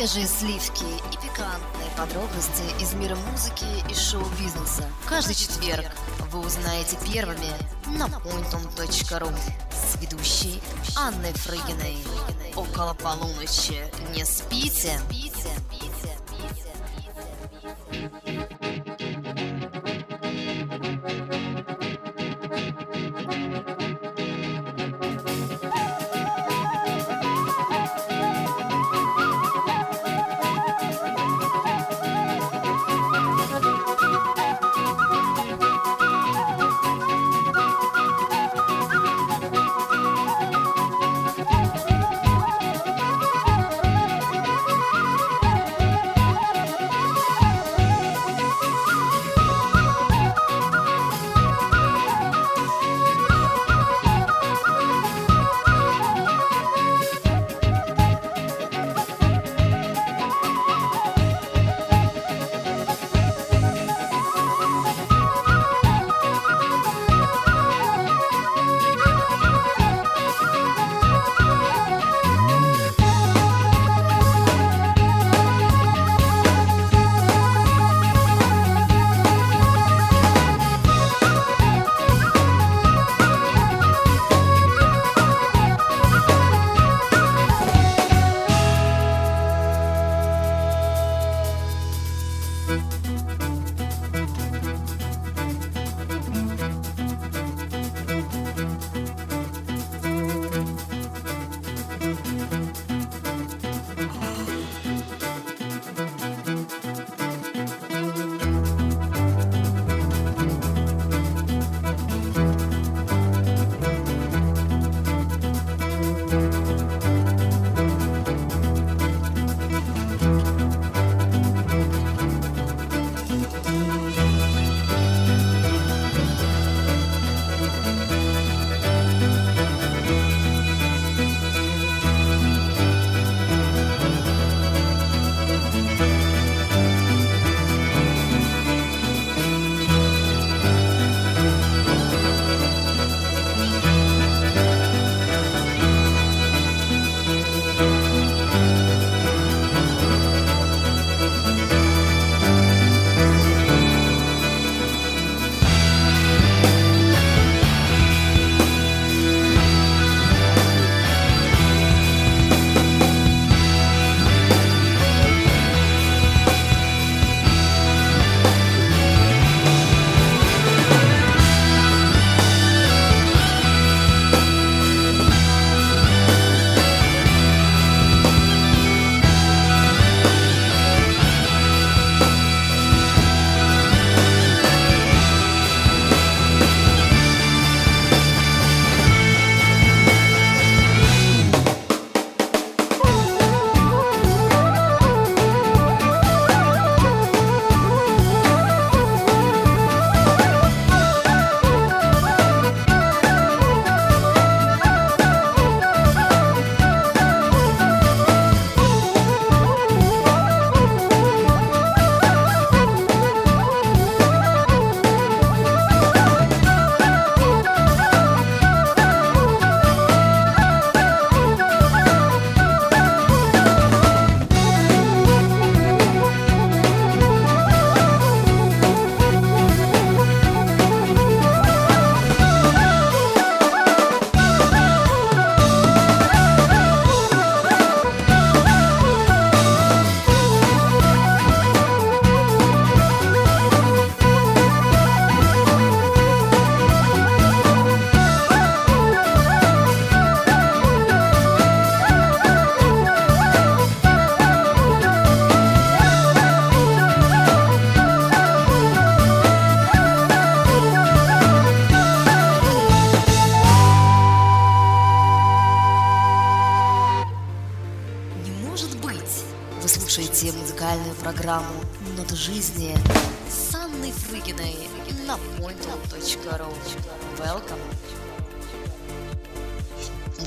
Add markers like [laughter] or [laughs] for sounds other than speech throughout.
Свежие сливки и пикантные подробности из мира музыки и шоу-бизнеса. Каждый четверг вы узнаете первыми на pointon.ru с ведущей Анной Фрыгиной. Около полуночи. Не спите. программу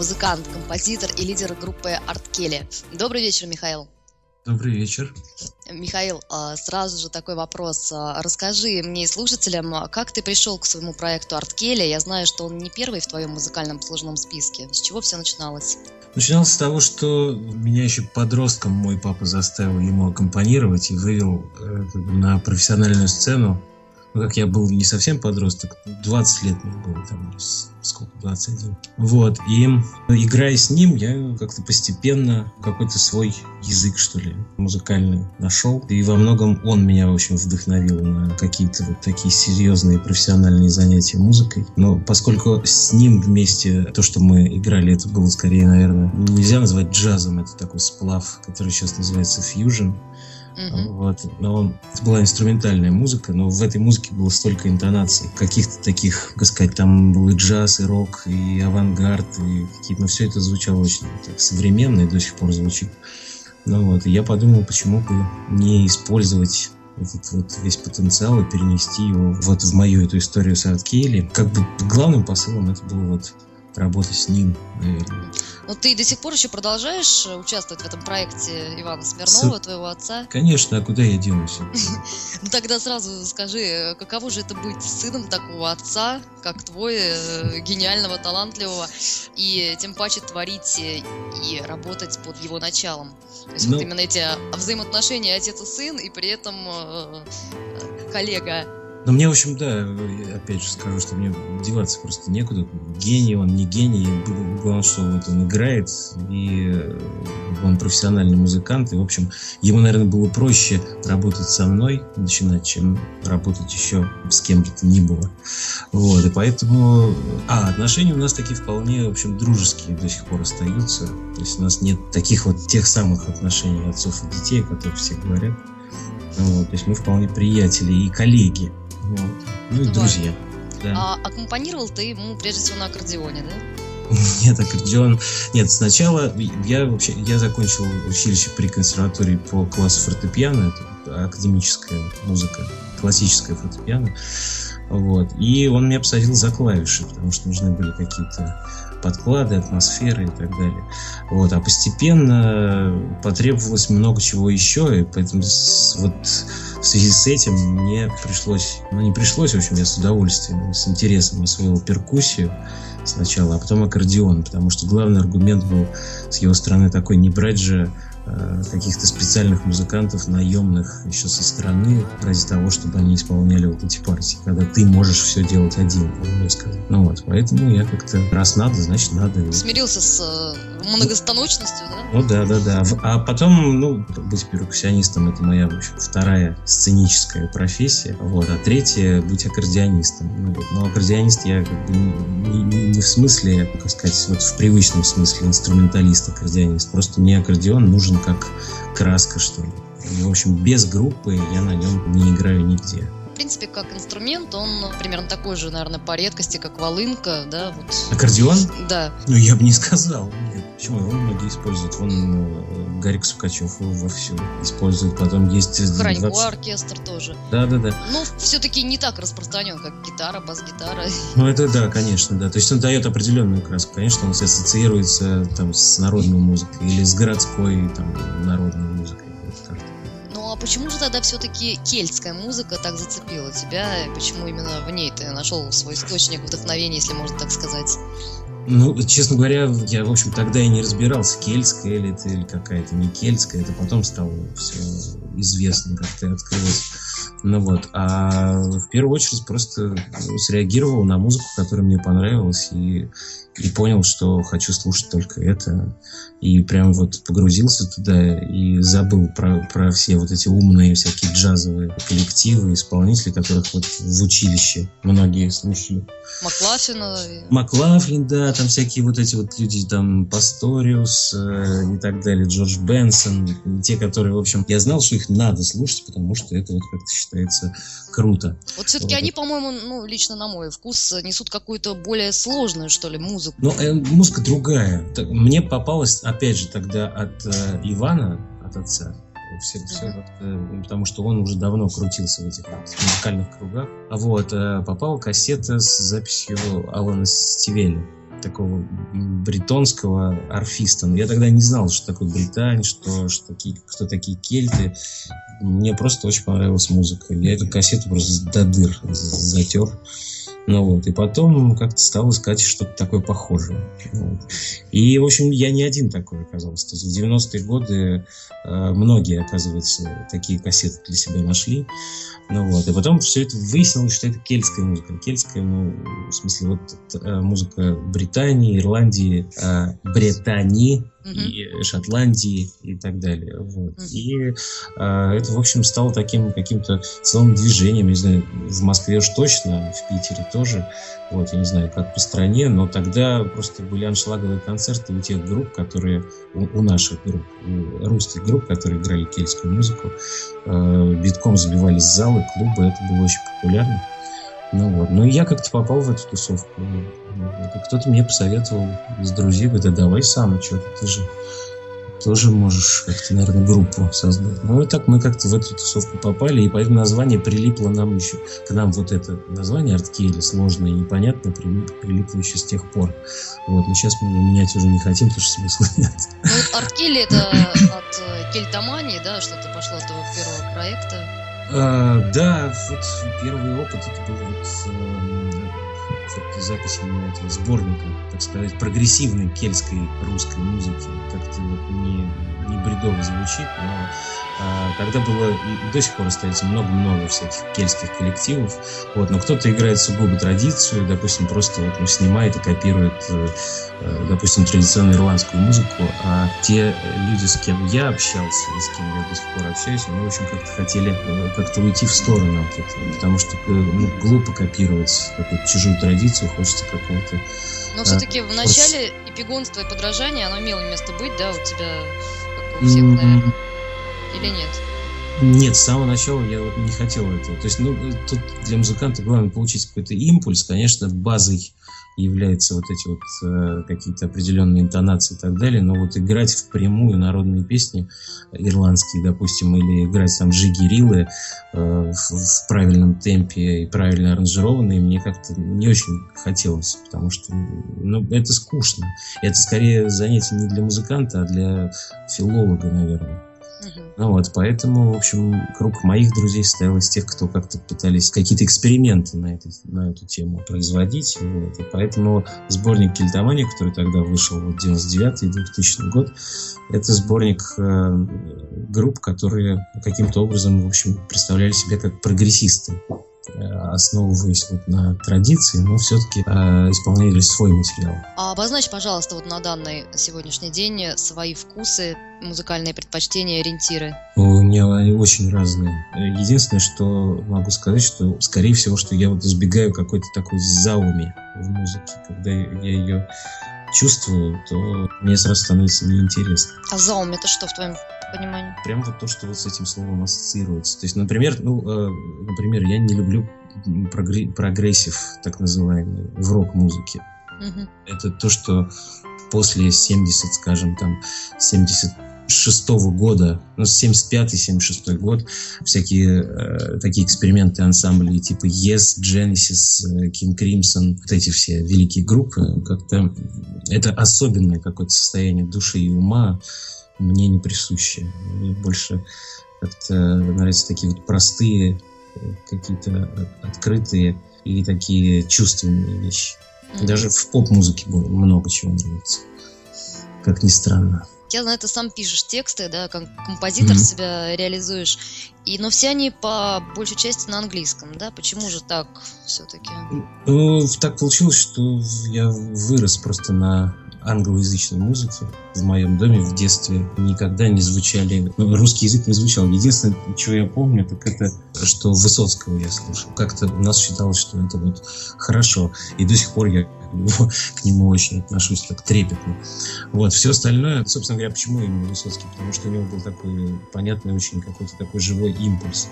Музыкант, композитор и лидер группы Арт Келли. Добрый вечер, Михаил. Добрый вечер. Михаил, а, сразу же такой вопрос. А, расскажи мне и слушателям, а, как ты пришел к своему проекту Арткеля? Я знаю, что он не первый в твоем музыкальном послужном списке. С чего все начиналось? Начиналось с того, что меня еще подростком мой папа заставил ему аккомпанировать и вывел э, на профессиональную сцену ну, как я был не совсем подросток, 20 лет мне было, там, сколько, 21. Вот, и играя с ним, я как-то постепенно какой-то свой язык, что ли, музыкальный нашел. И во многом он меня, общем, вдохновил на какие-то вот такие серьезные профессиональные занятия музыкой. Но поскольку с ним вместе то, что мы играли, это было скорее, наверное, нельзя назвать джазом, это такой сплав, который сейчас называется фьюжн. Uh-huh. Вот. Но это была инструментальная музыка, но в этой музыке было столько интонаций, каких-то таких, как сказать, там был и джаз, и рок, и авангард, и какие-то, но все это звучало очень так, современно и до сих пор звучит. Ну вот, и я подумал, почему бы не использовать этот вот весь потенциал и перенести его вот в мою эту историю с Арт Кейли. Как бы главным посылом это было вот работать с ним, наверное. Но ты до сих пор еще продолжаешь э, участвовать в этом проекте Ивана Смирнова, С... твоего отца? Конечно, а куда я денусь? [laughs] Ну тогда сразу скажи, э, каково же это быть сыном такого отца, как твой, э, гениального, талантливого, и тем паче творить и работать под его началом? То есть вот ну именно эти взаимоотношения отец и сын, и при этом коллега но мне, в общем, да, опять же скажу, что мне деваться просто некуда. Гений он, не гений. Главное, что вот он играет, и э, он профессиональный музыкант. И, в общем, ему, наверное, было проще работать со мной, начинать, чем работать еще с кем бы то ни было. Вот, и поэтому... А, отношения у нас такие вполне, в общем, дружеские до сих пор остаются. То есть у нас нет таких вот тех самых отношений отцов и детей, о которых все говорят. Вот, то есть мы вполне приятели и коллеги. Вот. Ну и друзья. Да. А аккомпанировал ты ему прежде всего на аккордеоне, да? [laughs] Нет, аккордеон. Нет, сначала я вообще я закончил училище при консерватории по классу фортепиано, это академическая музыка, классическая фортепиано. Вот. И он меня посадил за клавиши, потому что нужны были какие-то подклады, атмосферы и так далее. Вот. А постепенно потребовалось много чего еще, и поэтому вот в связи с этим мне пришлось, ну не пришлось, в общем, я с удовольствием, с интересом освоил перкуссию сначала, а потом аккордеон, потому что главный аргумент был с его стороны такой, не брать же каких-то специальных музыкантов, наемных еще со стороны, ради того, чтобы они исполняли вот эти партии, когда ты можешь все делать один, можно сказать. Ну вот, поэтому я как-то, раз надо, значит надо. Смирился с э, многостаночностью, да? Ну да, да, да. А потом, ну, быть перкуссионистом это моя, в общем, вторая сценическая профессия, вот, а третья быть аккордеонистом. Ну, вот. Но аккордеонист я как бы не, не, не в смысле, как сказать, вот в привычном смысле инструменталист, аккордеонист. Просто мне аккордеон нужен нужен как краска, что ли. И, в общем, без группы я на нем не играю нигде. В принципе, как инструмент, он примерно такой же, наверное, по редкости, как волынка, да, вот. Аккордеон? Да. Ну, я бы не сказал, нет. Почему? Его многие используют. Вон э, Гарик Сукачев во все использует. Потом есть... Хранько 20... оркестр тоже. Да-да-да. Ну, все-таки не так распространен, как гитара, бас-гитара. Ну, это да, конечно, да. То есть он дает определенную краску. Конечно, он ассоциируется там с народной музыкой или с городской там народной музыкой. Ну а почему же тогда все-таки кельтская музыка так зацепила тебя? И почему именно в ней ты нашел свой источник вдохновения, если можно так сказать? Ну, честно говоря, я, в общем, тогда и не разбирался, кельтская ли это или какая-то не кельтская. Это потом стало все известно, как-то открылось. Ну вот, а в первую очередь просто ну, среагировал на музыку, которая мне понравилась, и, и понял, что хочу слушать только это. И прям вот погрузился туда и забыл про, про все вот эти умные всякие джазовые коллективы, исполнители, которых вот в училище многие слушали. Маклафлина. Маклафлин, да, там всякие вот эти вот люди, там Пасториус э, и так далее, Джордж Бенсон, те, которые, в общем, я знал, что их надо слушать, потому что это вот как-то считается круто. Вот все-таки вот. они, по-моему, ну, лично на мой вкус, несут какую-то более сложную, что ли, музыку. Ну, э, музыка другая. Мне попалась, опять же, тогда от э, Ивана, от отца, все, все вот, э, потому что он уже давно крутился в этих вот, музыкальных кругах. А вот э, попала кассета с записью Алана Стивели. такого бретонского арфиста. Но я тогда не знал, что такое Британия, что, что такие, кто такие кельты. Мне просто очень понравилась музыка. Я эту кассету просто до дыр затер. Ну вот, и потом как-то стал искать что-то такое похожее. Вот. И, в общем, я не один такой оказался. То есть в 90-е годы э, многие, оказывается, такие кассеты для себя нашли. Ну вот, и потом все это выяснилось, что это кельтская музыка. Кельтская, ну, в смысле, вот э, музыка Британии, Ирландии, э, Британии, и Шотландии и так далее. Вот. И э, это, в общем, стало таким каким-то целым движением. Не знаю, в Москве уж точно, в Питере тоже. Вот, я не знаю, как по стране, но тогда просто были аншлаговые концерты у тех групп, которые, у, у наших групп, у русских групп, которые играли кельтскую музыку, э, битком забивались залы, клубы, это было очень популярно. Ну вот, ну и я как-то попал в эту тусовку. Кто-то мне посоветовал из друзей, говорит, да давай сам, что-то ты же тоже можешь как-то, наверное, группу создать. Ну и так мы как-то в эту тусовку попали, и поэтому название прилипло нам еще, к нам вот это название Арткели, сложное и непонятное, прилипло еще с тех пор. Вот, но сейчас мы менять уже не хотим, потому что смысла [laughs] нет. Ну вот это от кельтомании, да, что-то пошло от того первого проекта? А, да, вот первый опыт это был вот, э, вот запись этого сборника, так сказать, прогрессивной кельтской русской музыки. Как-то вот не, не бредово звучит, но а, тогда было и до сих пор остается много-много всяких кельтских коллективов. Вот, но кто-то играет сугубо традицию, допустим, просто вот, ну, снимает и копирует, э, э, допустим, традиционную ирландскую музыку, а те люди, с кем я общался и с кем я до сих пор общаюсь, они, в общем, как-то хотели э, как-то уйти в сторону от этого, потому что ну, глупо копировать какую-то чужую традицию, хочется какого-то но а, все-таки в начале эпигонство и подражание, оно имело место быть, да, у тебя, у всех, наверное. Или нет? Нет, с самого начала я вот не хотел этого. То есть, ну, тут для музыканта главное получить какой-то импульс. Конечно, базой являются вот эти вот э, какие-то определенные интонации и так далее, но вот играть впрямую народные песни ирландские, допустим, или играть там джигирилы э, в, в правильном темпе и правильно аранжированные, мне как-то не очень хотелось, потому что ну, это скучно. Это скорее занятие не для музыканта, а для филолога, наверное. Ну вот, поэтому, в общем, круг моих друзей состоял из тех, кто как-то пытались какие-то эксперименты на, это, на эту тему производить. Вот. И поэтому сборник Кельтомания, который тогда вышел в 99-2000 год, это сборник э, групп, которые каким-то образом, в общем, представляли себя как прогрессисты. Э, основываясь вот на традиции, но все-таки э, исполняли свой материал. А обозначь, пожалуйста, вот на данный сегодняшний день свои вкусы, музыкальные предпочтения, ориентиры. У меня они очень разные. Единственное, что могу сказать, что, скорее всего, что я вот избегаю какой-то такой зауми в музыке. Когда я ее чувствую, то мне сразу становится неинтересно. А заум это что в твоем пониманию? Прям вот то, что вот с этим словом ассоциируется. То есть, например, ну, э, например, я не люблю прогрессив, так называемый, в рок-музыке. Угу. Это то, что после 70, скажем, там, 70 шестого года, ну, 75-76 год, всякие э, такие эксперименты ансамблей типа Yes, Genesis, э, King Crimson, вот эти все великие группы, как-то это особенное какое-то состояние души и ума, мне не присущи. Мне больше как-то нравятся такие вот простые, э, какие-то открытые и такие чувственные вещи. Даже в поп-музыке много чего нравится. Как ни странно. Я знаю, ты сам пишешь тексты, да, как композитор mm-hmm. себя реализуешь. И, но все они по большей части на английском, да? Почему же так все-таки? Ну, так получилось, что я вырос просто на англоязычной музыки. В моем доме в детстве никогда не звучали... Ну, русский язык не звучал. Единственное, чего я помню, так это, что Высоцкого я слушал. Как-то у нас считалось, что это вот хорошо. И до сих пор я [laughs] к нему очень отношусь так трепетно. Вот, все остальное, собственно говоря, почему именно Высоцкий? Потому что у него был такой понятный очень какой-то такой живой импульс.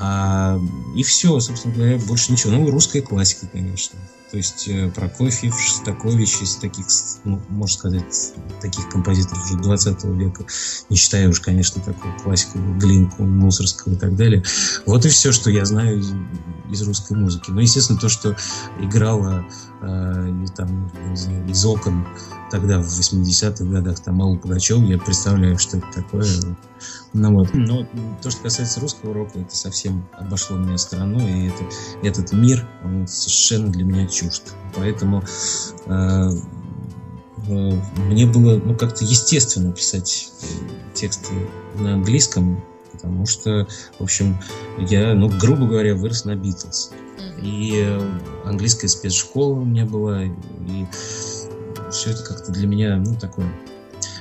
А, и все, собственно говоря, больше ничего. Ну, русская классика, конечно. То есть э, Прокофьев, Шостакович из таких, ну, можно сказать, таких композиторов уже 20 века, не считая уж, конечно, такую классику Глинку, Мусорского и так далее. Вот и все, что я знаю из, из русской музыки. Ну, естественно, то, что играла э, и там из окон тогда в 80-х годах там Аллу Пугачев, я представляю, что это такое. Ну вот. Но то, что касается русского рока, это совсем обошло меня стороной, и это, этот мир, он совершенно для меня чужд. Поэтому э, э, мне было ну, как-то естественно писать тексты на английском, потому что, в общем, я, ну, грубо говоря, вырос на Битлз. И э, английская спецшкола у меня была, и все это как-то для меня, ну, такое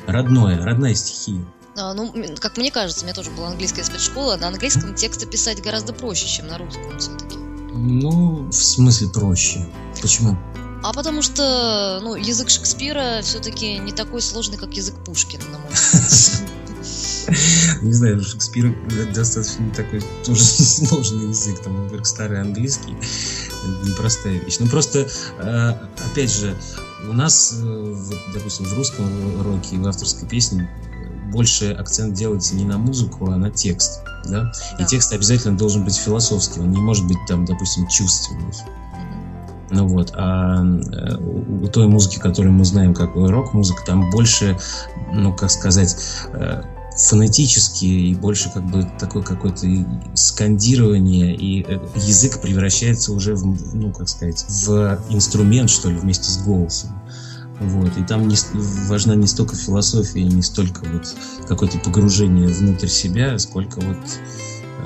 родное, родная стихия. А, ну, как мне кажется, у меня тоже была английская спецшкола. На английском тексты писать гораздо проще, чем на русском все-таки. Ну, в смысле проще. Почему? А потому что, ну, язык Шекспира все-таки не такой сложный, как язык Пушкина, на мой взгляд. [laughs] Не знаю, Шекспир достаточно такой тоже [laughs] сложный язык, там, во-первых, старый английский, непростая вещь. Ну, просто, э, опять же, у нас, э, допустим, в русском роке и в авторской песне больше акцент делается не на музыку, а на текст. Да? да. И текст обязательно должен быть философский, он не может быть там, допустим, чувственный. Ну вот, а э, у той музыки, которую мы знаем как рок-музыка, там больше, ну как сказать, фонетически и больше как бы такое какое-то скандирование, и э, язык превращается уже в, ну, как сказать, в инструмент, что ли, вместе с голосом. Вот. И там не, важна не столько философия, не столько вот какое-то погружение внутрь себя, сколько вот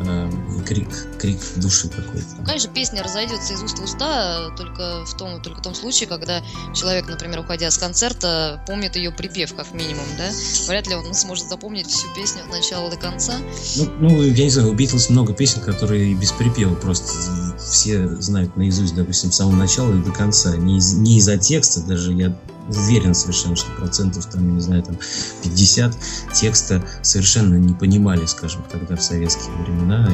э, крик, крик души какой-то. Ну, конечно, песня разойдется из уст в уста только в том, только в том случае, когда человек, например, уходя с концерта, помнит ее припев как минимум, да? Вряд ли он сможет запомнить всю песню от начала до конца. Ну, ну я не знаю, у Битлз много песен, которые без припева просто все знают наизусть, допустим, с самого начала и до конца. Не, из, не из-за текста, даже я уверен совершенно, что процентов, там, не знаю, там 50 текста совершенно не понимали, скажем, тогда в советские времена,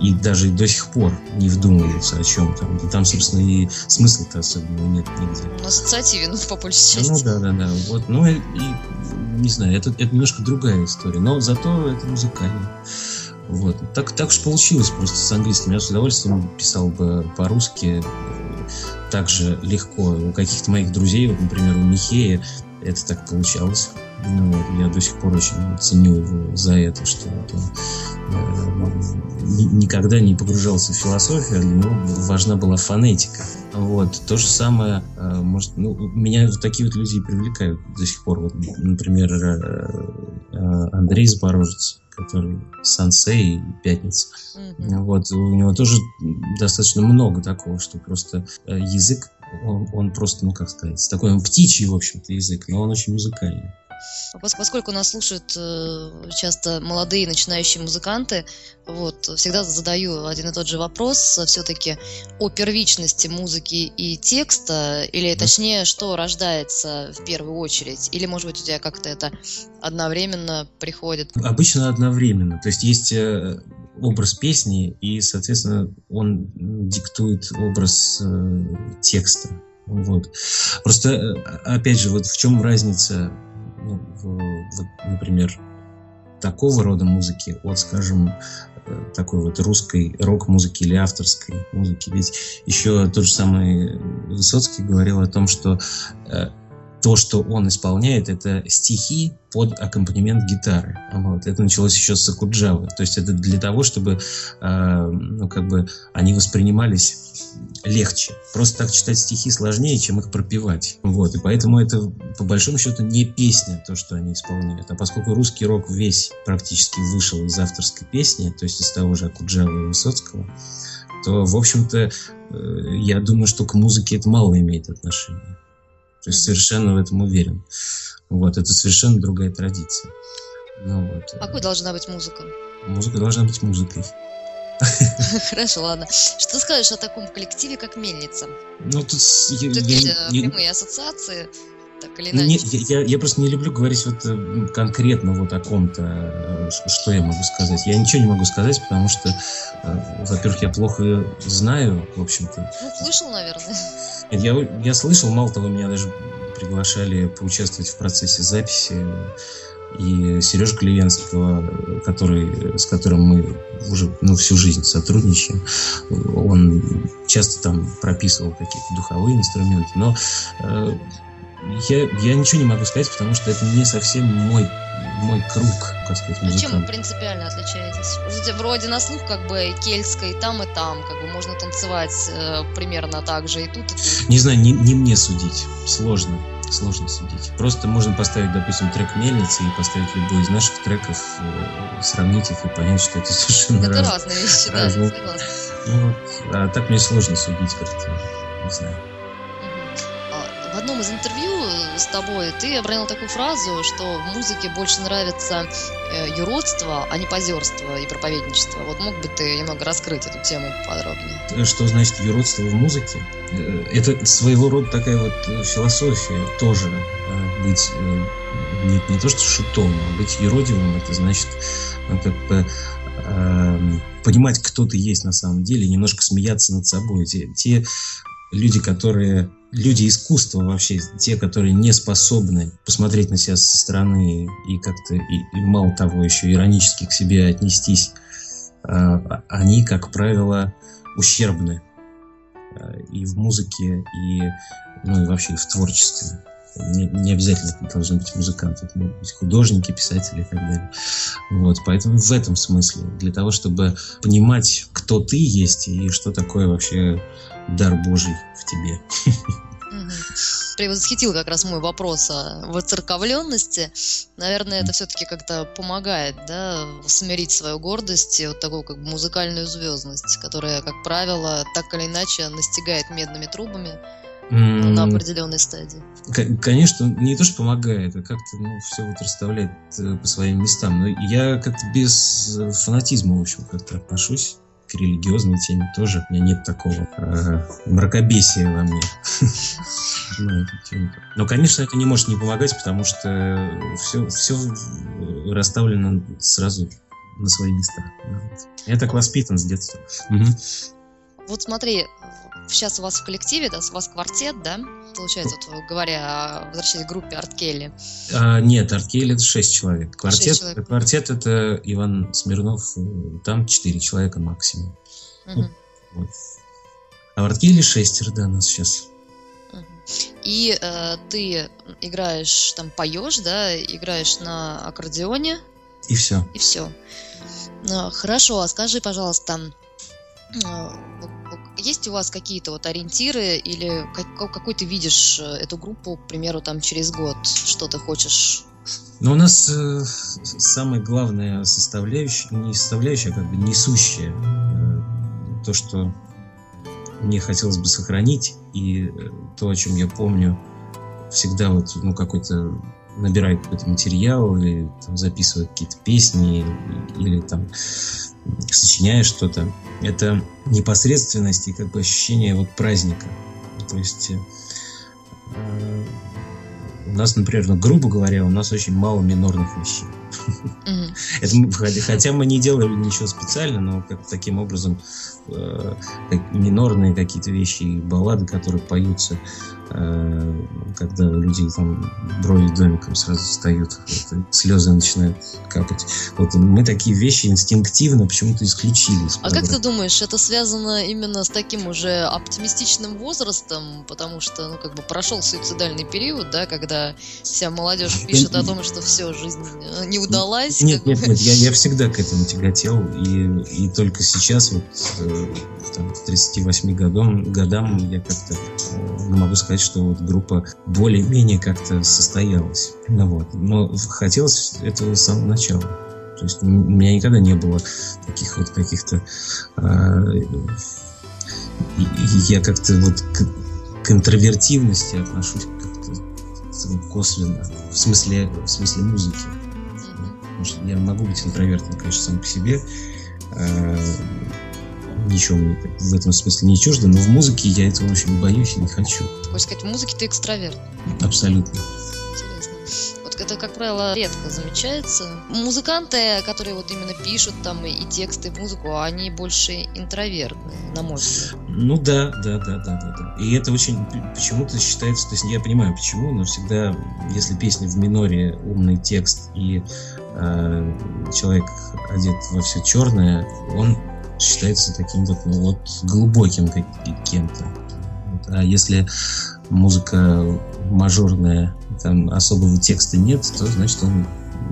и, и даже до сих пор не вдумываются о чем там. И там, собственно, и смысла-то особенного нет нигде. Ассоциативен по большей части. Ну да, да, да. Вот, ну и, и не знаю, это, это немножко другая история, но зато это музыкально. Вот. Так, так уж получилось просто с английским. Я с удовольствием писал бы по-русски так же легко. У каких-то моих друзей, вот, например, у Михея это так получалось. Ну, вот, я до сих пор очень ценю его за это, что это, э, никогда не погружался в философию, для него важна была фонетика. Вот. То же самое, э, может, ну, меня вот такие вот люди привлекают до сих пор. Вот, например, э, э, Андрей Запорожец, который Сансей и Пятница. Mm-hmm. Вот, у него тоже достаточно много такого, что просто язык, он, он просто, ну как сказать, такой он птичий, в общем-то, язык, но он очень музыкальный. Поскольку нас слушают э, часто молодые начинающие музыканты, вот, всегда задаю один и тот же вопрос все-таки о первичности музыки и текста, или точнее, что рождается в первую очередь, или, может быть, у тебя как-то это одновременно приходит? Обычно одновременно, то есть есть э, образ песни, и, соответственно, он диктует образ э, текста. Вот. Просто, опять же, вот в чем разница ну, в, например, такого рода музыки от, скажем, э, такой вот русской рок-музыки или авторской музыки. Ведь еще тот же самый Высоцкий говорил о том, что э, то, что он исполняет, это стихи под аккомпанемент гитары. Вот. Это началось еще с Акуджавы. То есть это для того, чтобы э, ну, как бы они воспринимались легче. Просто так читать стихи сложнее, чем их пропевать. Вот. И поэтому это, по большому счету, не песня, то, что они исполняют. А поскольку русский рок весь практически вышел из авторской песни, то есть из того же Акуджавы и Высоцкого, то, в общем-то, э, я думаю, что к музыке это мало имеет отношения. То есть совершенно в этом уверен. Вот, это совершенно другая традиция. Ну, вот. А какой должна быть музыка? Музыка должна быть музыкой. [laughs] Хорошо, ладно. Что скажешь о таком коллективе, как Мельница? Ну, тут... Я, я, прямые ассоциации, так или иначе. Не, я, я просто не люблю говорить вот э, конкретно вот о ком-то, э, что я могу сказать. Я ничего не могу сказать, потому что, э, во-первых, я плохо знаю, в общем-то. Ну, слышал, наверное. Я, я слышал, мало того, меня даже приглашали поучаствовать в процессе записи. И Сережа Клевенского, который, с которым мы уже ну, всю жизнь сотрудничаем, он часто там прописывал какие-то духовые инструменты, но э, я, я ничего не могу сказать, потому что это не совсем мой мой круг, как сказать, музыкант. Ну, чем вы принципиально отличаетесь? Вроде, на слух как бы кельтской там и там, как бы можно танцевать э, примерно так же и тут, и тут. Не знаю, не, не мне судить, сложно, сложно судить. Просто можно поставить, допустим, трек Мельницы и поставить любой из наших треков, э, сравнить их и понять, что это [laughs] совершенно это раз, разные вещи, разные. да, согласна. Ну, вот, а так мне сложно судить как-то, не знаю в одном из интервью с тобой ты обронил такую фразу, что в музыке больше нравится э, юродство, а не позерство и проповедничество. Вот мог бы ты немного раскрыть эту тему подробнее? Э, что значит юродство в музыке? Э, это своего рода такая вот философия тоже. Быть не, не то что шутом, а быть юродивым, это значит ну, как бы э, понимать, кто ты есть на самом деле, немножко смеяться над собой. Те, те люди, которые люди искусства вообще, те, которые не способны посмотреть на себя со стороны и как-то, и, и мало того, еще иронически к себе отнестись, э, они, как правило, ущербны э, и в музыке, и, ну, и вообще в творчестве. Не, не обязательно это должны быть музыканты, это могут быть художники, писатели и так далее. Вот, поэтому в этом смысле, для того, чтобы понимать, кто ты есть и что такое вообще дар Божий в тебе. Превосхитил как раз мой вопрос о воцерковленности. Наверное, это все-таки как-то помогает, да, смирить свою гордость и вот такую как бы музыкальную звездность, которая, как правило, так или иначе настигает медными трубами mm. на определенной стадии. Конечно, не то, что помогает, а как-то ну, все вот расставляет э, по своим местам. Но я как-то без фанатизма, в общем, как-то отношусь к религиозной теме тоже. У меня нет такого э, мракобесия во мне. [laughs] Но, конечно, это не может не помогать, потому что все, все расставлено сразу на свои места. Я так воспитан с детства. Вот смотри, сейчас у вас в коллективе, да, у вас квартет, да, получается, вот говоря, возвращаясь к группе Арткелли. А, нет, Арткелли это шесть человек. Квартет, 6 человек. квартет это Иван Смирнов, там четыре человека максимум. Угу. Вот. А в Арткелли шестеро, да, нас сейчас. И э, ты играешь, там, поешь, да, играешь на аккордеоне. И все. И все. Ну, хорошо, а скажи, пожалуйста, э, есть у вас какие-то вот ориентиры или как, какой ты видишь э, эту группу, к примеру, там через год, что ты хочешь? Ну, у нас э, самая главная составляющая, не составляющая, а как бы несущая, э, то, что мне хотелось бы сохранить, и э, то, о чем я помню, всегда вот, ну, какой-то набираю какой-то материал или там, записываю какие-то песни или там сочиняя что-то, это непосредственность и как бы ощущение вот праздника. То есть э, у нас, например, ну, грубо говоря, у нас очень мало минорных вещей. Это, хотя мы не делали ничего специально, но как таким образом э, минорные какие-то вещи и баллады, которые поются, Э, когда у людей там брови домиком сразу встают, вот, слезы начинают капать. Вот мы такие вещи инстинктивно почему-то исключили. А как ты думаешь, это связано именно с таким уже оптимистичным возрастом, потому что, ну, как бы прошел суицидальный период, да, когда вся молодежь пишет о том, что все, жизнь э, не удалась? Нет, нет, нет, я, я всегда к этому тяготел, и, и только сейчас, вот, э, там, к 38 годам, годам я как-то э, могу сказать, что вот группа более-менее как-то состоялась. Ну, вот. Но хотелось этого с самого начала. То есть у меня никогда не было таких вот каких-то... Э, я как-то вот к, к интровертивности отношусь как-то косвенно. В смысле, в смысле музыки. Потому что я могу быть интровертом, конечно, сам по себе. Э, ничего мне в этом смысле не чуждо, но в музыке я этого очень боюсь и не хочу. Хочешь сказать, в музыке ты экстраверт? Абсолютно. Это, как правило, редко замечается. Музыканты, которые вот именно пишут там и тексты, и музыку, они больше интровертны, на мой взгляд. Ну да, да, да, да, да, да. И это очень почему-то считается, то есть я понимаю почему, но всегда, если песня в миноре, умный текст и э, человек одет во все черное, он считается таким вот, ну, вот глубоким кем-то. А если музыка мажорная, там особого текста нет, то значит он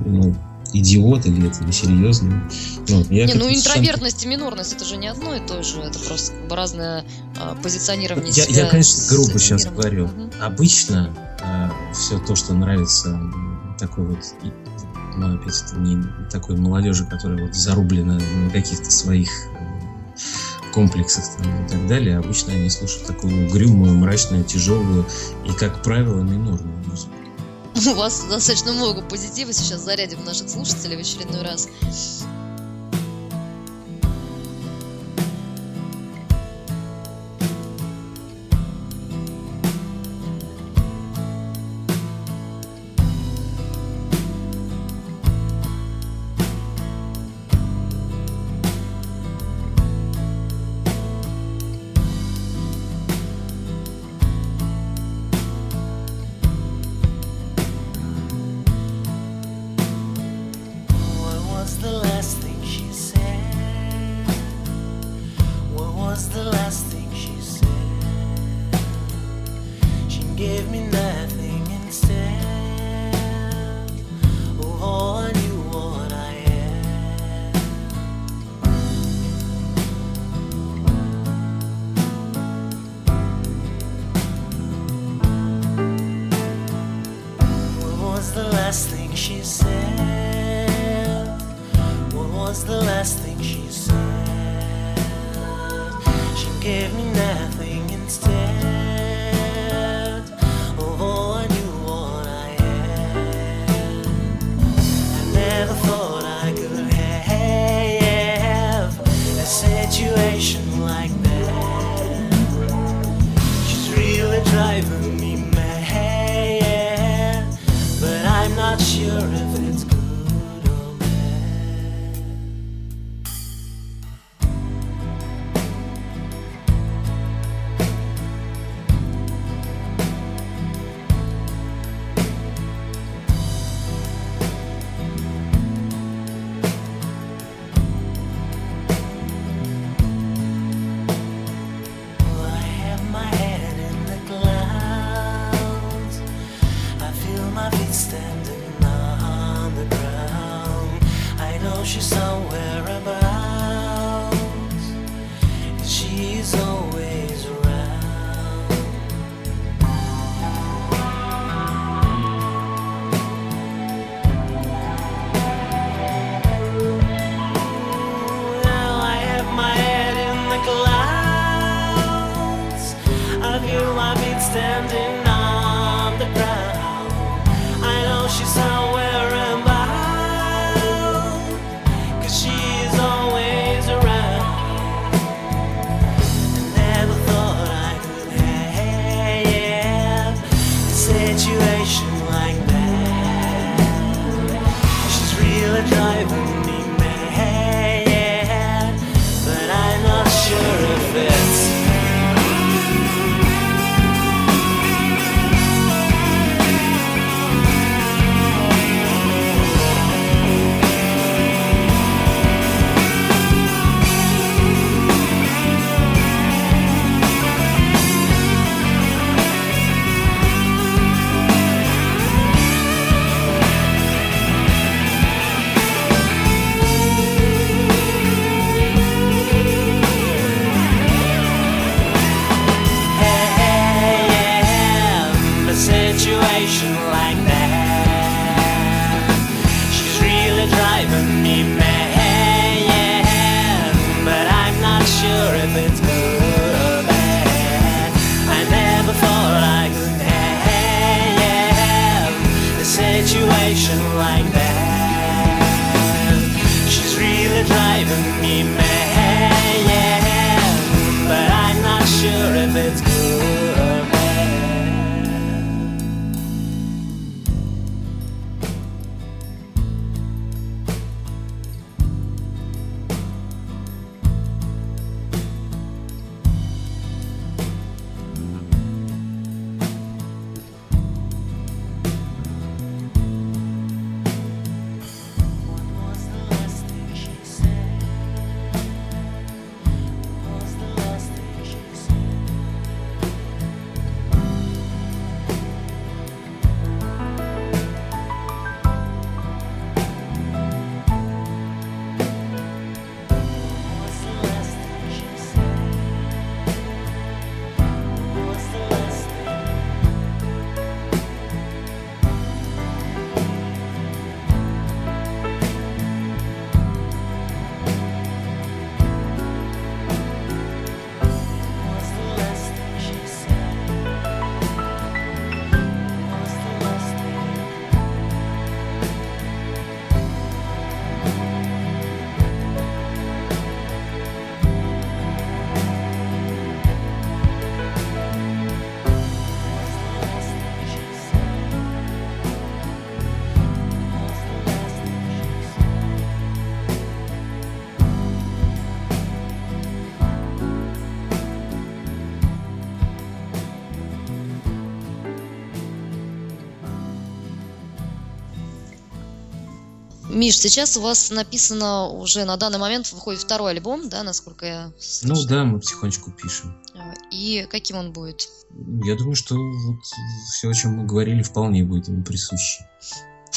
ну, идиот или это несерьезно. Ну, я не, ну интровертность и минорность это же не одно и то же, это просто как бы разное а, позиционирование я, себя. Я, конечно, грубо сейчас миром. говорю. Угу. Обычно а, все то, что нравится такой вот ну, опять это не такой молодежи, которая вот зарублена на каких-то своих комплексах там, и так далее, обычно они слушают такую угрюмую, мрачную, тяжелую и, как правило, минорную музыку. У вас достаточно много позитива, сейчас зарядим наших слушателей в очередной раз. Миш, сейчас у вас написано уже на данный момент выходит второй альбом, да, насколько я слышала? Ну да, мы потихонечку пишем. А, и каким он будет? Я думаю, что вот все, о чем мы говорили, вполне будет ему присуще.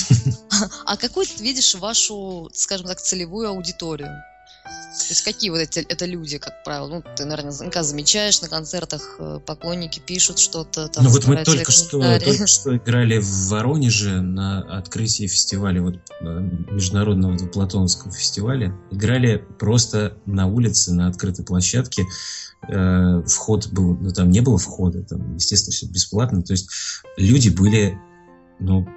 [laughs] А какой ты видишь вашу, скажем так, целевую аудиторию? То есть какие вот эти это люди, как правило? Ну, ты, наверняка замечаешь на концертах, э, поклонники пишут что-то там. Ну вот мы только что, только [laughs] что играли в Воронеже на открытии фестиваля, вот э, международного Платоновского фестиваля. Играли просто на улице, на открытой площадке. Э, вход был, ну там не было входа, там, естественно, все бесплатно. То есть люди были, ну,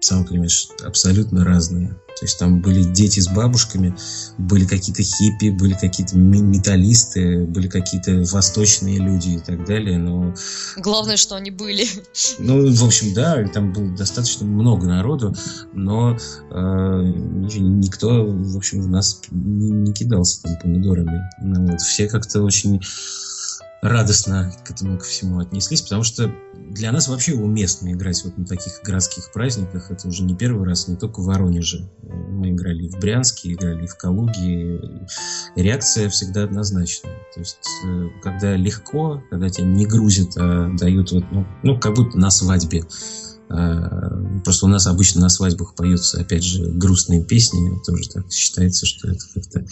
сам понимаешь, абсолютно разные. То есть там были дети с бабушками, были какие-то хиппи, были какие-то металлисты, были какие-то восточные люди и так далее. Но... Главное, что они были. Ну, в общем, да, там было достаточно много народу, но э, никто, в общем, в нас не, не кидался там помидорами. Ну, вот, все как-то очень радостно к этому ко всему отнеслись, потому что для нас вообще уместно играть вот на таких городских праздниках. Это уже не первый раз, не только в Воронеже. Мы играли в Брянске, играли в Калуге. реакция всегда однозначная. То есть, э, когда легко, когда тебя не грузят, а дают вот, ну, ну как будто на свадьбе. А, просто у нас обычно на свадьбах поются, опять же, грустные песни. Тоже так считается, что это как-то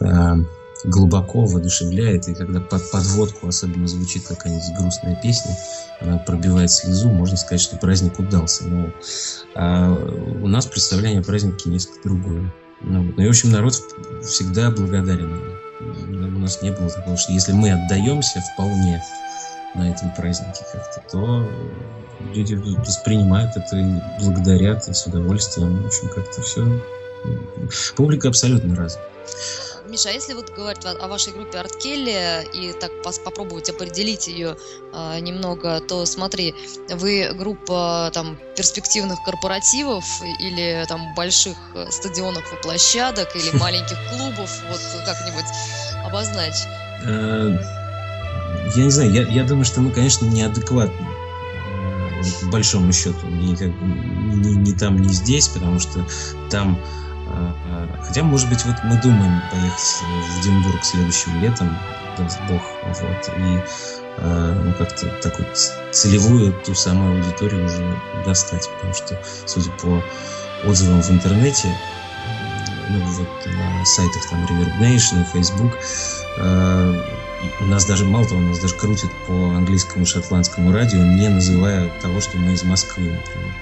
а, глубоко воодушевляет, и когда под подводку особенно звучит какая-нибудь грустная песня, она пробивает слезу, можно сказать, что праздник удался. Но а у нас представление о празднике несколько другое. Ну, ну и, в общем, народ всегда благодарен. У нас не было такого, что если мы отдаемся вполне на этом празднике как-то, то люди воспринимают это и благодарят, и с удовольствием. В общем, как-то все. Публика абсолютно разная. Миша, а если вот говорить о вашей группе Арт Келли и так попробовать определить ее э, немного, то смотри, вы группа там перспективных корпоративов или там больших э, стадионов и площадок или [laughs] маленьких клубов, вот как-нибудь обозначь. Э, я не знаю, я, я думаю, что мы, конечно, неадекватны э, по большому счету, ни, как, ни, ни там, ни здесь, потому что там а, а, хотя, может быть, вот мы думаем поехать в Эдинбург следующим летом, даст Бог, вот, и а, ну, как-то такую целевую ту самую аудиторию уже достать, потому что, судя по отзывам в интернете, ну, вот на сайтах там Reverb Nation, Facebook, у нас даже, мало того, у нас даже крутят по английскому шотландскому радио, не называя того, что мы из Москвы, например.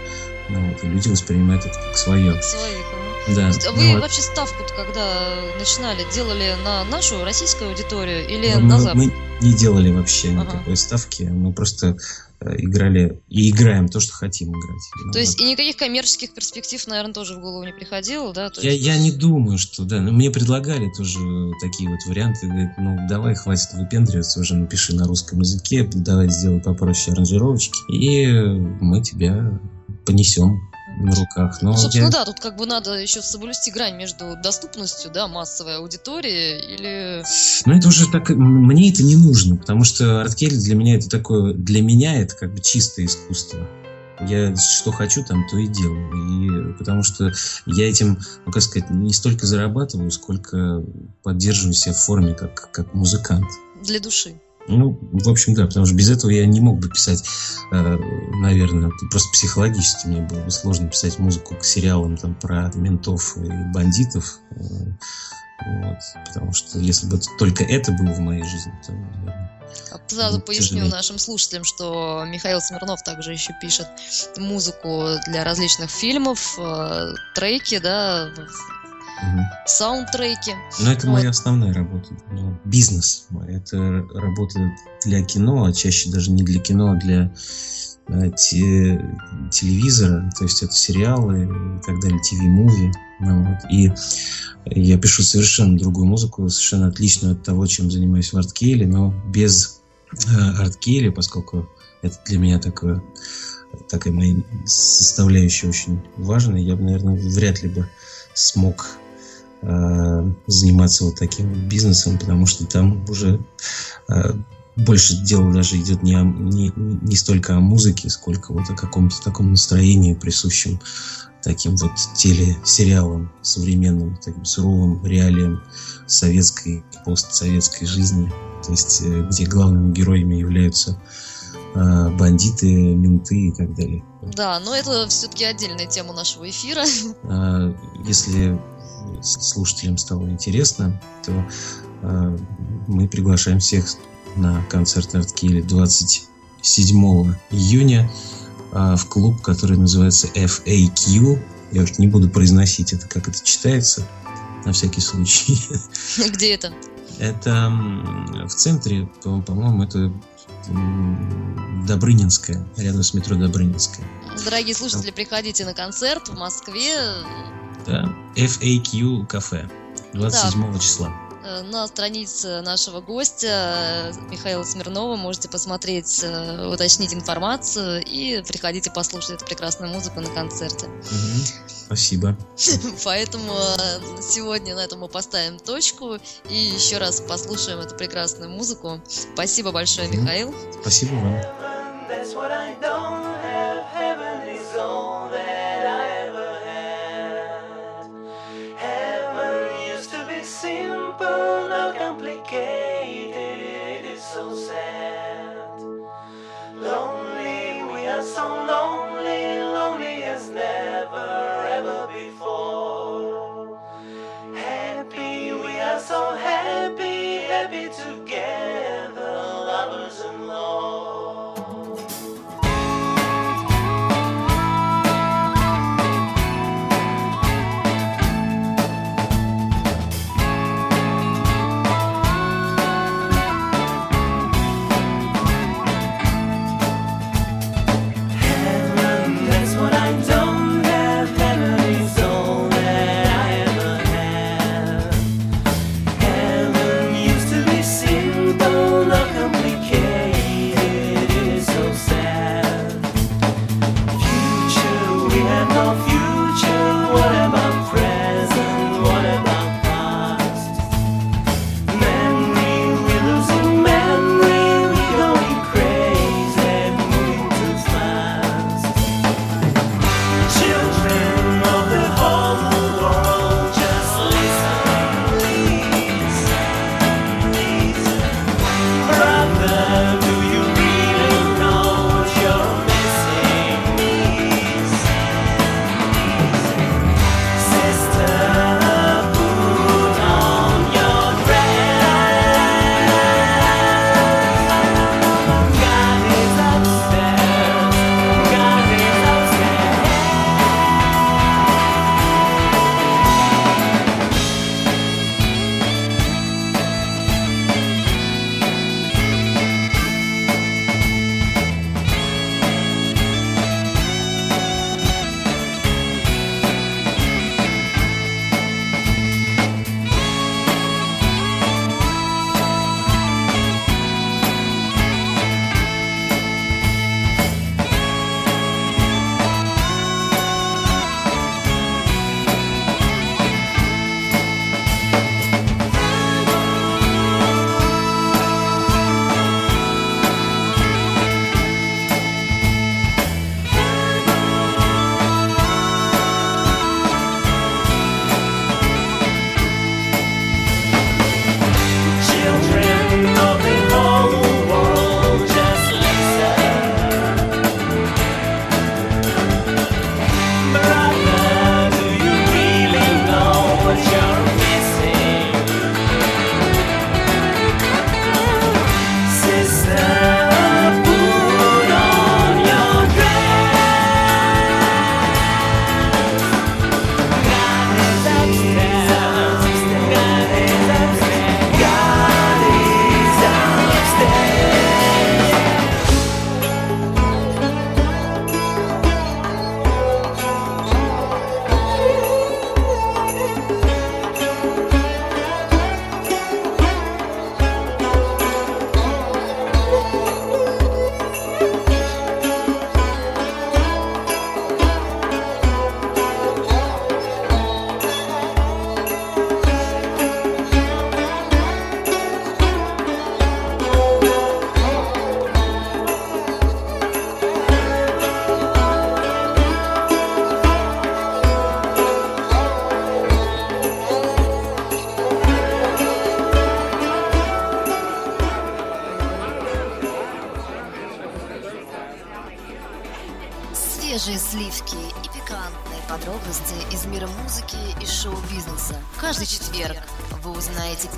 Ну, вот, и люди воспринимают это как свое. Своих, да. А вы ну, вообще ставку когда начинали, делали на нашу российскую аудиторию или мы, на Запад? Мы не делали вообще ага. никакой ставки. Мы просто э, играли и играем то, что хотим играть. То ну, есть вот. и никаких коммерческих перспектив, наверное, тоже в голову не приходило, да? То есть... я, я не думаю, что да. Но мне предлагали тоже такие вот варианты. Говорят, ну давай, хватит выпендриваться, уже напиши на русском языке, давай сделай попроще аранжировочки, и мы тебя понесем на руках. Но ну, собственно, я... да, тут как бы надо еще соблюсти грань между доступностью, да, массовой аудитории или... Ну, это уже так... Мне это не нужно, потому что арткель для меня это такое... Для меня это как бы чистое искусство. Я что хочу, там то и делаю. И потому что я этим, ну как сказать, не столько зарабатываю, сколько поддерживаю себя в форме как, как музыкант. Для души. Ну, в общем, да, потому что без этого я не мог бы писать, э, наверное, просто психологически мне было бы сложно писать музыку к сериалам там про ментов и бандитов. Э, вот, потому что если бы только это было в моей жизни, то, наверное, Сразу поясню тяжелее. нашим слушателям, что Михаил Смирнов также еще пишет музыку для различных фильмов, э, треки, да, угу. саундтреки. Ну, это вот. моя основная работа. Ну, бизнес. Это работа для кино, а чаще даже не для кино, а для э, те, телевизора. То есть это сериалы и так далее, ТВ-муви. Ну, вот. И я пишу совершенно другую музыку, совершенно отличную от того, чем занимаюсь в арткейле, но без э, арткейля, поскольку это для меня такое такая моя составляющая очень важная, я бы, наверное, вряд ли бы смог заниматься вот таким бизнесом, потому что там уже э, больше дело даже идет не, о, не, не столько о музыке, сколько вот о каком-то таком настроении, присущем таким вот телесериалом современным, таким суровым реалиям советской, постсоветской жизни, то есть э, где главными героями являются э, бандиты, менты и так далее. Да, но это все-таки отдельная тема нашего эфира. Если слушателям стало интересно, то э, мы приглашаем всех на концерт Арткили 27 июня в клуб, который называется FAQ. Я уж не буду произносить это, как это читается, на всякий случай. [laughs] Где это? Это в центре, по-моему, это Добрынинская, рядом с метро Добрынинская. Дорогие слушатели, приходите на концерт в Москве. Да, FAQ кафе 27 да. числа. Э, на странице нашего гостя э, Михаила Смирнова можете посмотреть, э, уточнить информацию и приходите послушать эту прекрасную музыку на концерте. Угу. Спасибо. [laughs] Поэтому сегодня на этом мы поставим точку и еще раз послушаем эту прекрасную музыку. Спасибо большое, угу. Михаил. Спасибо вам.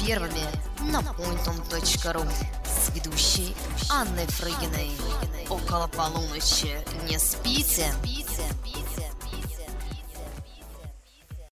Первыми на pointum.ru с ведущей Анной Фрыгиной. Около полуночи не спите.